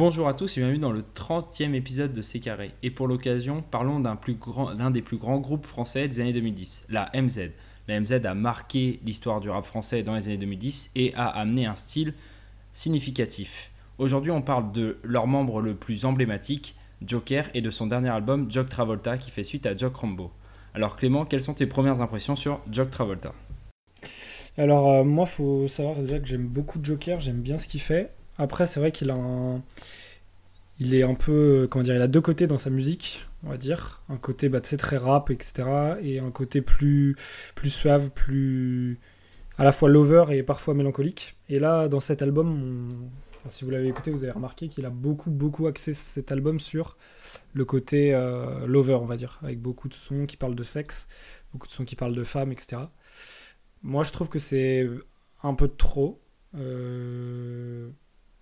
Bonjour à tous et bienvenue dans le 30e épisode de C'est Carré. Et pour l'occasion, parlons d'un des plus grands groupes français des années 2010, la MZ. La MZ a marqué l'histoire du rap français dans les années 2010 et a amené un style significatif. Aujourd'hui, on parle de leur membre le plus emblématique, Joker, et de son dernier album, Jock Travolta, qui fait suite à Jock Rambo. Alors Clément, quelles sont tes premières impressions sur Jock Travolta? Alors euh, moi, faut savoir déjà que j'aime beaucoup Joker, j'aime bien ce qu'il fait. Après, c'est vrai qu'il a un... Il est un peu, comment dire, il a deux côtés dans sa musique, on va dire. Un côté, bah, très rap, etc. Et un côté plus, plus suave, plus à la fois lover et parfois mélancolique. Et là, dans cet album, si vous l'avez écouté, vous avez remarqué qu'il a beaucoup, beaucoup axé cet album sur le côté euh, lover, on va dire, avec beaucoup de sons qui parlent de sexe, beaucoup de sons qui parlent de femmes, etc. Moi, je trouve que c'est un peu trop. Euh,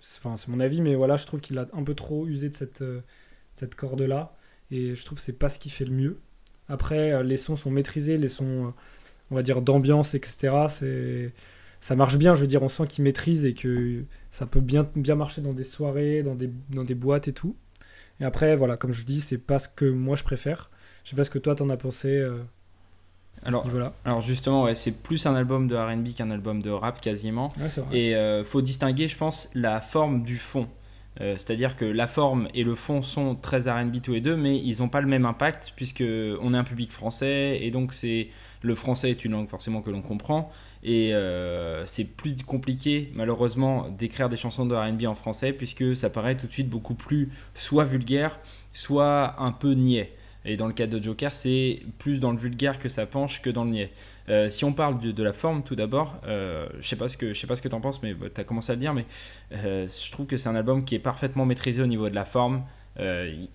C'est mon avis, mais voilà, je trouve qu'il a un peu trop usé de cette, euh, cette corde-là. Et je trouve que c'est pas ce qui fait le mieux. Après, euh, les sons sont maîtrisés, les sons, euh, on va dire, d'ambiance, etc. Ça marche bien, je veux dire, on sent qu'il maîtrise et que ça peut bien, bien marcher dans des soirées, dans des, dans des boîtes et tout. Et après, voilà, comme je dis, c'est pas ce que moi je préfère. Je sais pas ce que toi t'en as pensé alors, alors justement, ouais, c'est plus un album de RB qu'un album de rap quasiment. et euh, faut distinguer, je pense, la forme du fond. Euh, c'est-à-dire que la forme et le fond sont très RB tous les deux, mais ils n'ont pas le même impact puisque on est un public français et donc c'est le français est une langue forcément que l'on comprend et euh, c'est plus compliqué malheureusement d'écrire des chansons de R&B en français puisque ça paraît tout de suite beaucoup plus soit vulgaire, soit un peu niais. Et dans le cas de Joker, c'est plus dans le vulgaire que ça penche que dans le niais. Euh, si on parle de, la forme tout d'abord, euh, je sais pas ce que je sais pas ce que t'en penses, mais bah, tu as commencé à le dire, mais euh, je trouve que c'est un album qui est parfaitement maîtrisé au niveau de la forme.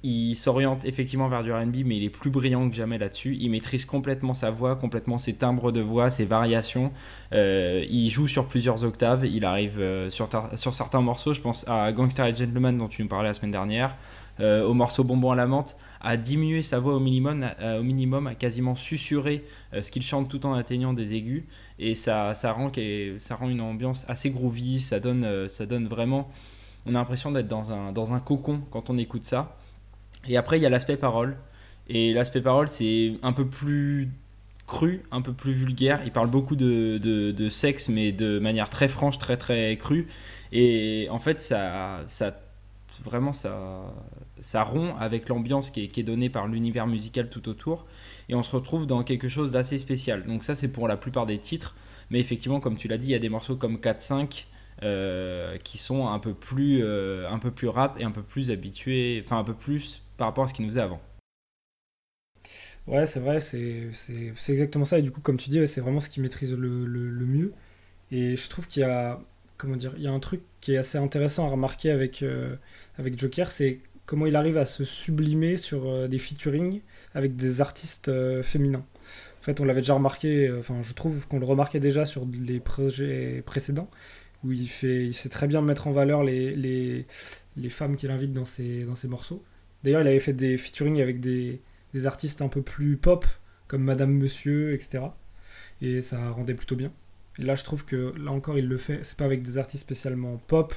il s'oriente effectivement vers du R&B, mais il est plus brillant que jamais là-dessus. Il maîtrise complètement sa voix, complètement ses timbres de voix, ses variations. il joue sur plusieurs octaves. Il arrive sur, sur certains morceaux. Je pense à Gangster et Gentleman dont tu nous parlais la semaine dernière. Euh, au morceau Bonbon à la menthe, à diminuer sa voix au minimum, euh, au minimum à quasiment susurrer euh, ce qu'il chante tout en atteignant des aigus. Et ça, ça, rend, ça rend une ambiance assez groovy, ça donne, ça donne vraiment. On a l'impression d'être dans un, dans un cocon quand on écoute ça. Et après, il y a l'aspect parole. Et l'aspect parole, c'est un peu plus cru, un peu plus vulgaire. Il parle beaucoup de, de, de, sexe, mais de manière très franche, très très crue. Et en fait, ça, ça vraiment ça, ça rompt avec l'ambiance qui est, donnée par l'univers musical tout autour. Et on se retrouve dans quelque chose d'assez spécial. Donc ça c'est pour la plupart des titres. Mais effectivement, comme tu l'as dit, il y a des morceaux comme 4-5 euh, qui sont un peu, plus, euh, un peu plus rap et un peu plus habitués, enfin un peu plus par rapport à ce qui nous faisait avant. Ouais, c'est vrai, c'est exactement ça. Et du coup, comme tu dis, c'est vraiment ce qui maîtrise le, le mieux. Et je trouve qu'il y a comment dire, il y a un truc qui est assez intéressant à remarquer avec, euh, avec Joker, c'est comment il arrive à se sublimer sur euh, des featuring avec des artistes euh, féminins. En fait, on l'avait déjà remarqué, enfin, je trouve qu'on le remarquait déjà sur les projets précédents, où il, fait, il sait très bien mettre en valeur les, les, les femmes qu'il invite dans ses, dans ses morceaux. D'ailleurs, il avait fait des featuring avec des, des artistes un peu plus pop, comme Madame Monsieur, etc. Et ça rendait plutôt bien. Là, je trouve que là encore, il le fait. C'est pas avec des artistes spécialement pop,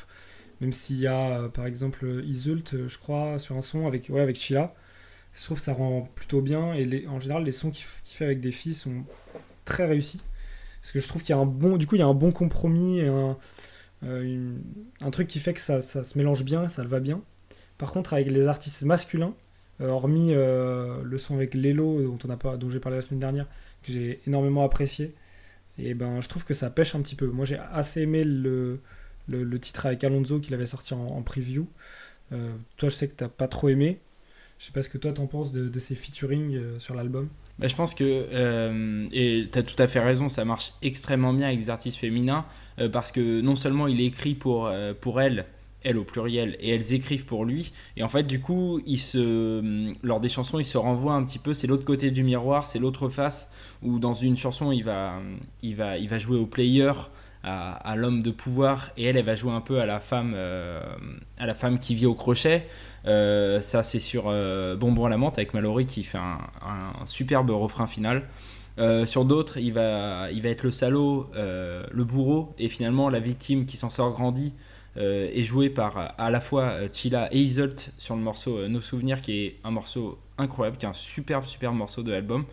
même s'il y a euh, par exemple Isult, euh, je crois, sur un son avec, ouais, avec Sheila. Je trouve que ça rend plutôt bien. Et en général, les sons qu'il fait avec des filles sont très réussis. Parce que je trouve qu'il y a un bon, du coup, il y a un bon compromis et un, euh, un truc qui fait que ça, ça, se mélange bien, ça le va bien. Par contre, avec les artistes masculins, hormis le son avec Lelo dont dont j'ai parlé la semaine dernière, que j'ai énormément apprécié, et ben, je trouve que ça pêche un petit peu. Moi, j'ai assez aimé le, le, titre avec Alonso qu'il avait sorti en, preview. Euh, toi, je sais que t'as pas trop aimé. Je sais pas ce que toi t'en penses de, de, ces featuring euh, sur l'album. Bah, je pense que, euh, et tu as tout à fait raison, ça marche extrêmement bien avec les artistes féminins, parce que non seulement il est écrit pour, pour elles, elles au pluriel, et elles écrivent pour lui. Et en fait, du coup, il se, lors des chansons, il se renvoie un petit peu. C'est l'autre côté du miroir, c'est l'autre face, où dans une chanson, il va, il va, il va jouer au player, à, l'homme de pouvoir, et elle, elle va jouer un peu à la femme, euh, à la femme qui vit au crochet. Euh, ça, c'est sur euh, Bonbon à la menthe avec Mallory qui fait un, superbe refrain final. sur d'autres, il va, il va être le salaud, le bourreau, et finalement la victime qui s'en sort grandit est joué par à la fois Chila et Isolt sur le morceau Nos Souvenirs, qui est un morceau incroyable, qui est un superbe, superbe morceau de l'album.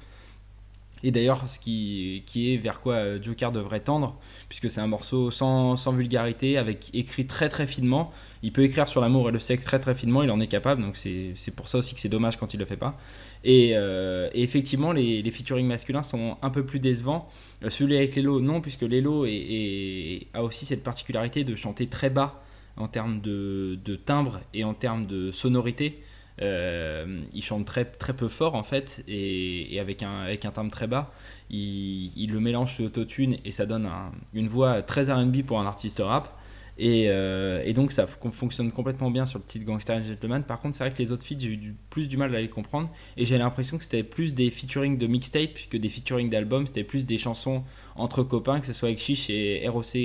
Et d'ailleurs, ce qui, est vers quoi Joker devrait tendre, puisque c'est un morceau sans, vulgarité, avec écrit très très finement. Il peut écrire sur l'amour et le sexe très très finement, il en est capable, donc c'est pour ça aussi que c'est dommage quand il le fait pas. Et, et effectivement, les, les featuring masculins sont un peu plus décevants. Euh, celui avec Lelo, non, puisque Lelo a aussi cette particularité de chanter très bas en termes de, de timbre et en termes de sonorité. Euh, il chante très, très peu fort en fait et, avec, un, avec un timbre très bas. Il, le mélange sur l'autotune et ça donne une voix très RB pour un artiste rap. Euh, et, donc ça fonctionne complètement bien sur le titre Gangster and Gentleman. Par contre, c'est vrai que les autres feats, j'ai eu plus du mal à les comprendre. Et j'ai l'impression que c'était plus des featuring de mixtape que des featuring d'albums. C'était plus des chansons entre copains, que ce soit avec Chiche et ROC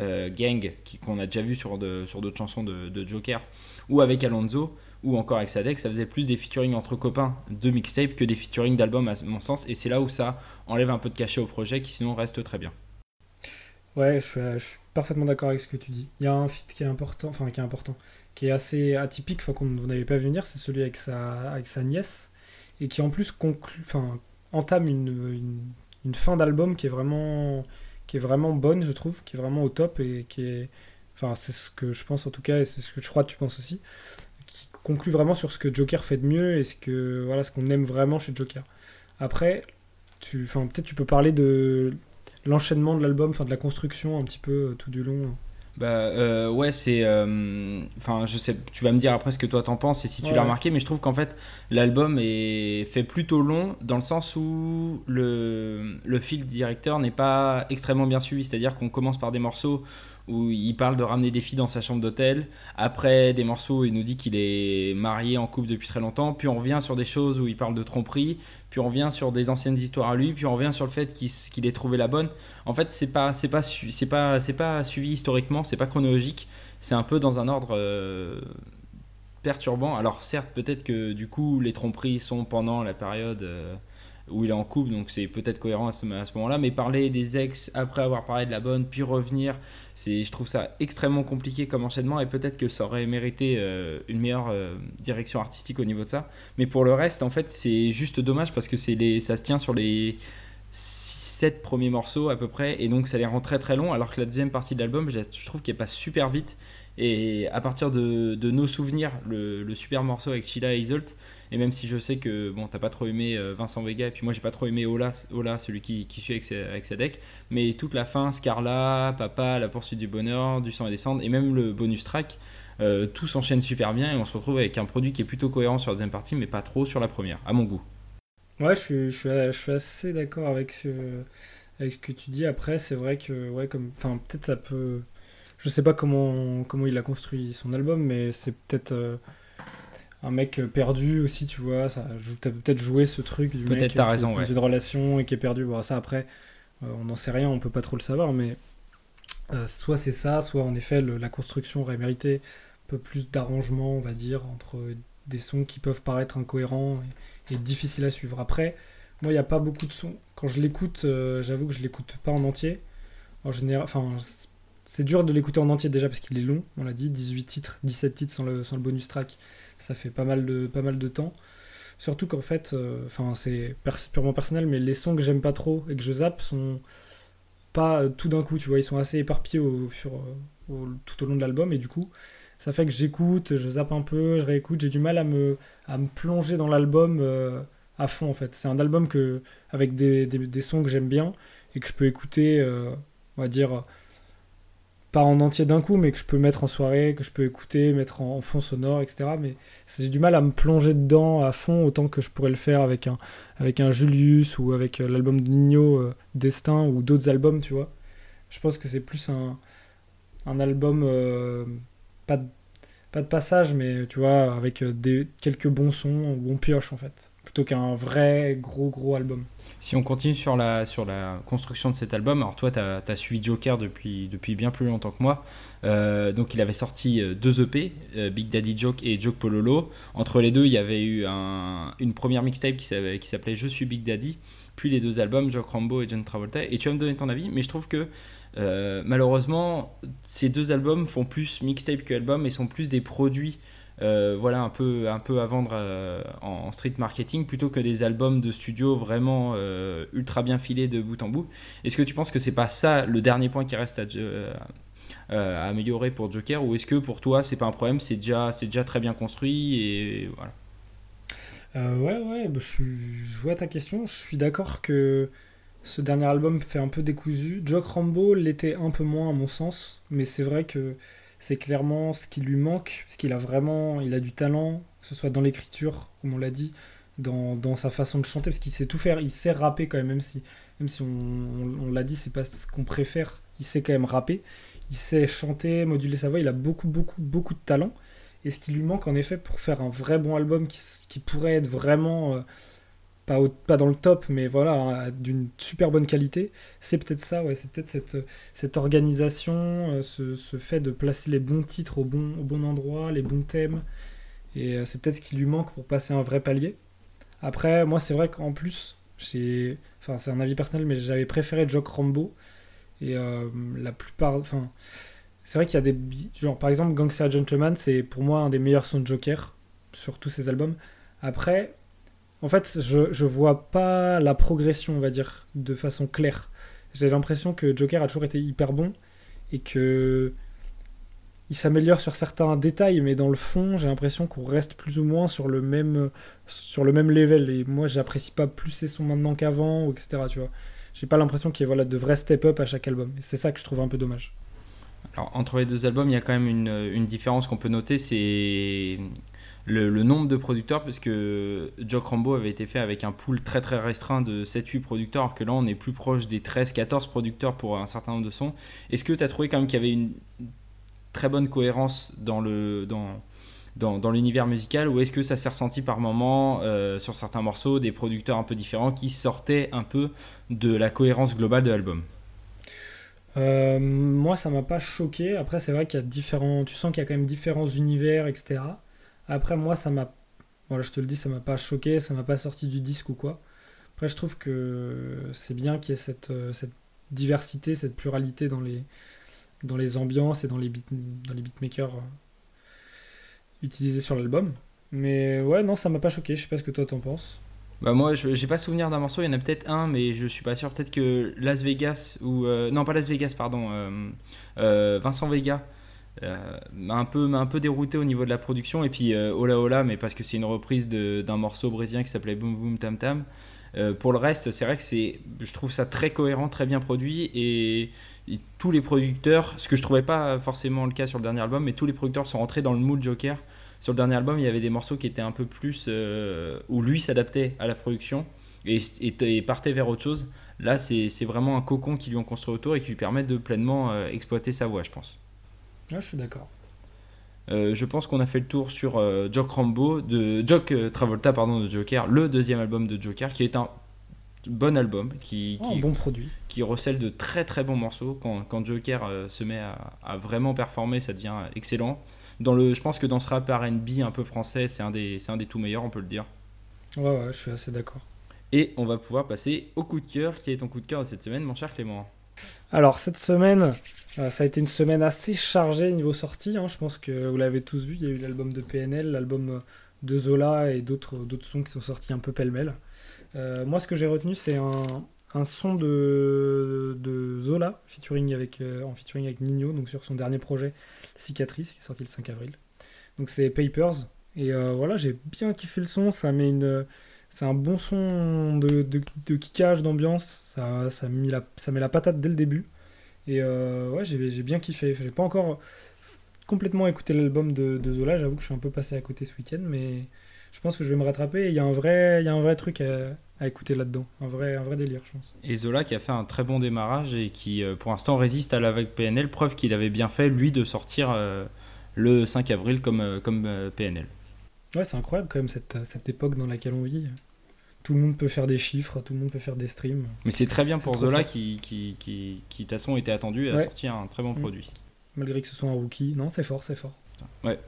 euh, Gang, qu'on a déjà vu sur d'autres chansons de, Joker, ou avec Alonso, ou encore avec Sadek. Ça faisait plus des featuring entre copains de mixtape que des featuring d'albums, à mon sens. Et c'est là où ça enlève un peu de cachet au projet qui sinon reste très bien. Ouais, je suis, parfaitement d'accord avec ce que tu dis. Il y a un feat qui est important, enfin qui est important, qui est assez atypique, enfin qu'on n'avait pas vu venir, c'est celui avec sa, avec nièce, et qui en plus conclut, enfin entame une, une, fin d'album qui est vraiment qui est vraiment bonne, je trouve, qui est vraiment au top et qui est, enfin c'est ce que je pense en tout cas, et c'est ce que je crois que tu penses aussi, qui conclut vraiment sur ce que Joker fait de mieux et ce que voilà ce qu'on aime vraiment chez Joker. Après, tu, peut-être tu peux parler de l'enchaînement de l'album, de la construction un petit peu euh, tout du long bah euh, ouais, c'est. Euh, enfin, je sais, tu vas me dire après ce que toi t'en penses et si tu l'as remarqué, mais je trouve qu'en fait l'album est fait plutôt long dans le sens où le, le fil directeur n'est pas extrêmement bien suivi. C'est-à-dire qu'on commence par des morceaux où il parle de ramener des filles dans sa chambre d'hôtel. Après, des morceaux où il nous dit qu'il est marié en couple depuis très longtemps. Puis on revient sur des choses où il parle de tromperie. Puis on revient sur des anciennes histoires à lui. Puis on revient sur le fait qu'il ait trouvé la bonne. En fait, c'est pas, c'est pas, c'est pas, c'est pas suivi historiquement. C'est pas chronologique. C'est un peu dans un ordre. Euh, perturbant. Alors certes, peut-être que du coup les tromperies sont pendant la période euh, où il est en couple, donc c'est peut-être cohérent à ce, moment-là, mais parler des ex après avoir parlé de la bonne, puis revenir, c'est, je trouve ça extrêmement compliqué comme enchaînement, et peut-être que ça aurait mérité euh, une meilleure euh, direction artistique au niveau de ça. Mais pour le reste, en fait, c'est juste dommage parce que ça se tient sur les 6-7 premiers morceaux à peu près, et donc ça les rend très très longs, alors que la deuxième partie de l'album, je, trouve qu'elle passe super vite. Et à partir de, de nos souvenirs, le, le, super morceau avec Sheila et Isolt, et même si je sais que bon, t'as pas trop aimé euh, Vincent Vega, et puis moi j'ai pas trop aimé Ola, Ola celui qui, qui suit avec, sa, avec deck, mais toute la fin, Scarla, Papa, La poursuite du bonheur, Du sang et des cendres, et même le bonus track, euh, tout s'enchaîne super bien et on se retrouve avec un produit qui est plutôt cohérent sur la deuxième partie, mais pas trop sur la première, à mon goût. Ouais, je suis, je suis, je suis assez d'accord avec ce, avec ce que tu dis. Après, c'est vrai que, ouais, comme, enfin, peut-être ça peut. Je sais pas comment, comment il a construit son album, mais c'est peut-être. Euh, un mec perdu aussi, tu vois. Ça, t'as peut-être joué ce truc du mec qui dans une relation et qui est perdu. Bon, ça après, euh, on n'en sait rien, on peut pas trop le savoir, mais euh, soit c'est ça, soit en effet la construction aurait mérité un peu plus d'arrangement, on va dire, entre des sons qui peuvent paraître incohérents et, difficiles à suivre. Après, moi, il n'y a pas beaucoup de sons. Quand je l'écoute, euh, j'avoue que je l'écoute pas en entier. En général, enfin, c'est dur de l'écouter en entier déjà parce qu'il est long, on l'a dit, 18 titres, 17 titres sans le, sans le bonus track ça fait pas mal de, pas mal de temps. Surtout qu'en fait, euh, enfin c'est purement personnel, mais les sons que j'aime pas trop et que je zappe sont pas euh, tout d'un coup, tu vois, ils sont assez éparpillés au, euh, tout au long de l'album et du coup, ça fait que j'écoute, je zappe un peu, je réécoute, j'ai du mal à me, à me plonger dans l'album à fond en fait. C'est un album que, avec des, des sons que j'aime bien et que je peux écouter, on va dire, pas en entier d'un coup, mais que je peux mettre en soirée, que je peux écouter, mettre en, fond sonore, etc. Mais j'ai du mal à me plonger dedans à fond autant que je pourrais le faire avec un, avec un Julius ou avec euh, l'album de Nino, euh, Destin ou d'autres albums, tu vois. Je pense que c'est plus un, un album, euh, pas, pas de passage, mais tu vois, avec des, quelques bons sons où on pioche en fait, plutôt qu'un vrai gros gros album. Si on continue sur la, sur la construction de cet album, alors toi, tu as, suivi Joker depuis, depuis bien plus longtemps que moi. Euh, donc, il avait sorti euh, deux EP, euh, Big Daddy Joke et Joke Pololo. Entre les deux, il y avait eu un, une première mixtape qui s'appelait Je suis Big Daddy, puis les deux albums, Jock Rambo et John Travolta, et tu vas me donner ton avis, mais je trouve que euh, malheureusement, ces deux albums font plus mixtape que album et sont plus des produits euh, voilà, un, peu, un peu à vendre euh, en, street marketing plutôt que des albums de studio vraiment ultra bien filés de bout en bout. Est-ce que tu penses que c'est pas ça le dernier point qui reste à, améliorer pour Joker ou est-ce que pour toi c'est pas un problème, c'est déjà, déjà très bien construit et voilà Ouais, ouais, bah, je, je vois ta question. Je suis d'accord que ce dernier album fait un peu décousu. Jock Rambo l'était un peu moins à mon sens, mais c'est vrai que c'est clairement ce qui lui manque, parce qu'il a vraiment, il a du talent, que ce soit dans l'écriture, comme on l'a dit, dans, dans, sa façon de chanter, parce qu'il sait tout faire, il sait rapper quand même, même si, même si on, on, l'a dit, c'est pas ce qu'on préfère, il sait quand même rapper, il sait chanter, moduler sa voix, il a beaucoup, beaucoup, beaucoup de talent, et ce qui lui manque en effet pour faire un vrai bon album qui, pourrait être vraiment... Euh, pas, dans le top, mais voilà, d'une super bonne qualité. C'est peut-être ça, ouais, c'est peut-être cette, cette organisation, euh, ce, fait de placer les bons titres au bon, au bon endroit, les bons thèmes. Et euh, c'est peut-être ce qui lui manque pour passer un vrai palier. Après, moi, c'est vrai qu'en plus, j'ai. Enfin, c'est un avis personnel, mais j'avais préféré Jock Rambo. Et euh, la plupart. Enfin, c'est vrai qu'il y a des. Genre, par exemple, Gangster Gentleman, c'est pour moi un des meilleurs sons de Joker sur tous ses albums. Après, en fait, je, je vois pas la progression, on va dire, de façon claire. J'ai l'impression que Joker a toujours été hyper bon et que il s'améliore sur certains détails, mais dans le fond, j'ai l'impression qu'on reste plus ou moins sur le même sur le même level. Et moi, j'apprécie pas plus ses sons maintenant qu'avant, etc. Tu vois, j'ai pas l'impression qu'il y ait voilà de vrais step-up à chaque album. Et c'est ça que je trouve un peu dommage. Alors, entre les deux albums, il y a quand même une, une différence qu'on peut noter, c'est le, nombre de producteurs, parce que Jock Rambo avait été fait avec un pool très très restreint de 7-8 producteurs, alors que là on est plus proche des 13-14 producteurs pour un certain nombre de sons. Est-ce que tu as trouvé quand même qu'il y avait une très bonne cohérence dans le. Dans, dans, l'univers musical ou est-ce que ça s'est ressenti par moments euh, sur certains morceaux des producteurs un peu différents qui sortaient un peu de la cohérence globale de l'album? Euh, moi ça m'a pas choqué après c'est vrai qu'il y a différents tu sens qu'il y a quand même différents univers etc après, moi, ça m'a. Voilà, je te le dis, ça m'a pas choqué, ça m'a pas sorti du disque ou quoi. Après, je trouve que c'est bien qu'il y ait cette, euh, diversité, cette pluralité dans les, ambiances et dans les, dans les beatmakers euh, utilisés sur l'album. Mais ouais, non, ça m'a pas choqué. Je sais pas ce que toi t'en penses. Bah moi, j'ai pas souvenir d'un morceau. Il y en a peut-être un, mais je suis pas sûr. Peut-être que Las Vegas ou euh, non pas Las Vegas, pardon. Vincent Vega m'a un peu un peu dérouté au niveau de la production. Et puis euh, Ola Ola mais parce que c'est une reprise d'un morceau brésilien qui s'appelait Boom Boom Tam Tam. Euh, pour le reste c'est vrai que c'est je trouve ça très cohérent très bien produit. Et, tous les producteurs ce que je trouvais pas forcément le cas sur le dernier album mais tous les producteurs sont rentrés dans le mood Joker. Sur le dernier album il y avait des morceaux qui étaient un peu plus où lui s'adaptait à la production et, et, partait vers autre chose. Là c'est vraiment un cocon qui lui ont construit autour et qui lui permet de pleinement exploiter sa voix je pense je suis d'accord. Euh, je pense qu'on a fait le tour sur euh, Jock Rambo, de Jock euh, Travolta pardon, de Joker, le deuxième album de Joker, qui est un bon album, qui, oh, bon produit. qui recèle de très très bons morceaux. Quand, quand Joker se met à, vraiment performer, ça devient excellent. Dans le, je pense que dans ce rap R&B un peu français, c'est un des, c'est un des tout meilleurs, on peut le dire. Ouais, ouais, je suis assez d'accord. Et on va pouvoir passer au coup de cœur, qui est ton coup de cœur de cette semaine, mon cher Clément. Alors cette semaine, euh, ça a été une semaine assez chargée niveau sortie. Hein. Je pense que vous l'avez tous vu. Il y a eu l'album de PNL, l'album euh, de Zola et d'autres sons qui sont sortis un peu pêle-mêle. Euh, moi, ce que j'ai retenu, c'est un, son de, Zola featuring avec, en featuring avec Nino, sur son dernier projet Cicatrice, qui est sorti le 5 avril. Donc c'est Papers. Et voilà, j'ai bien kiffé le son. Ça met une c'est un bon son de, de, de kickage, d'ambiance. Ça, ça, met la, ça met la patate dès le début. Et euh, ouais, j'ai bien kiffé. J'ai pas encore complètement écouté l'album de, Zola. J'avoue que je suis un peu passé à côté ce week-end, mais je pense que je vais me rattraper. Il y a un vrai, il y a un vrai truc à, à écouter là-dedans. Un vrai, un vrai délire, je pense. Et Zola qui a fait un très bon démarrage et qui, euh, pour l'instant, résiste à la vague PNL. Preuve qu'il avait bien fait, lui, de sortir euh, le 5 avril comme, comme PNL. Ouais, c'est incroyable quand même cette, cette, époque dans laquelle on vit. Tout le monde peut faire des chiffres, tout le monde peut faire des streams. Mais c'est très bien pour Zola qui, qui, qui, qui, de toute façon, était attendu et a sorti un très bon mm. produit. Malgré que ce soit un rookie. Non, c'est fort, c'est fort. Ouais.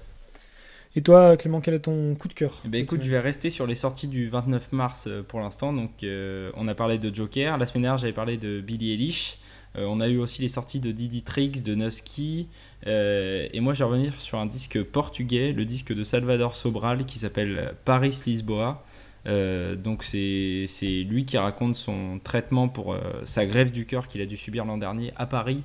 Et toi, Clément, quel est ton coup de cœur eh ben, Écoute, je vais rester sur les sorties du 29 mars euh, pour l'instant. Donc, euh, on a parlé de Joker. La semaine dernière, j'avais parlé de Billy Eilish. Euh, on a eu aussi les sorties de Didi Tricks, de Nusky. et moi, je vais revenir sur un disque portugais, le disque de Salvador Sobral qui s'appelle Paris Lisboa. donc c'est lui qui raconte son traitement pour sa grève du cœur qu'il a dû subir l'an dernier à Paris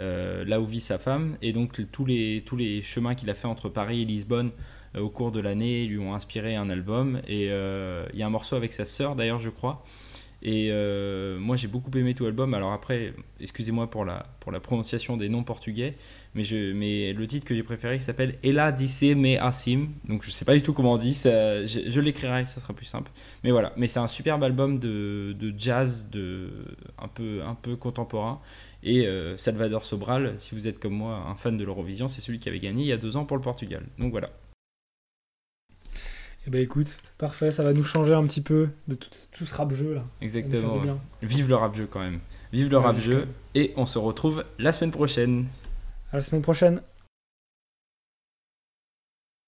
euh, là où vit sa femme. Et donc tous les, tous les chemins qu'il a fait entre Paris et Lisbonne euh, au cours de l'année lui ont inspiré un album. Et euh, il y a un morceau avec sa sœur d'ailleurs, je crois. Et moi j'ai beaucoup aimé tout l'album. Alors après, excusez-moi pour la, pour la prononciation des noms portugais, mais, je, mais le titre que j'ai préféré qui s'appelle Ela disse me assim. Donc je sais pas du tout comment on dit, je, l'écrirai, ça sera plus simple. Mais voilà, mais c'est un superbe album de, de, jazz de, un, peu, un peu contemporain. Et euh, Salvador Sobral, si vous êtes comme moi un fan de l'Eurovision, c'est celui qui avait gagné il y a deux ans pour le Portugal. Donc voilà. Eh ben écoute, parfait, ça va nous changer un petit peu de tout, ce rap-jeu là. Exactement. Vive le rap-jeu quand même. Vive le rap-jeu. Et on se retrouve la semaine prochaine. À la semaine prochaine.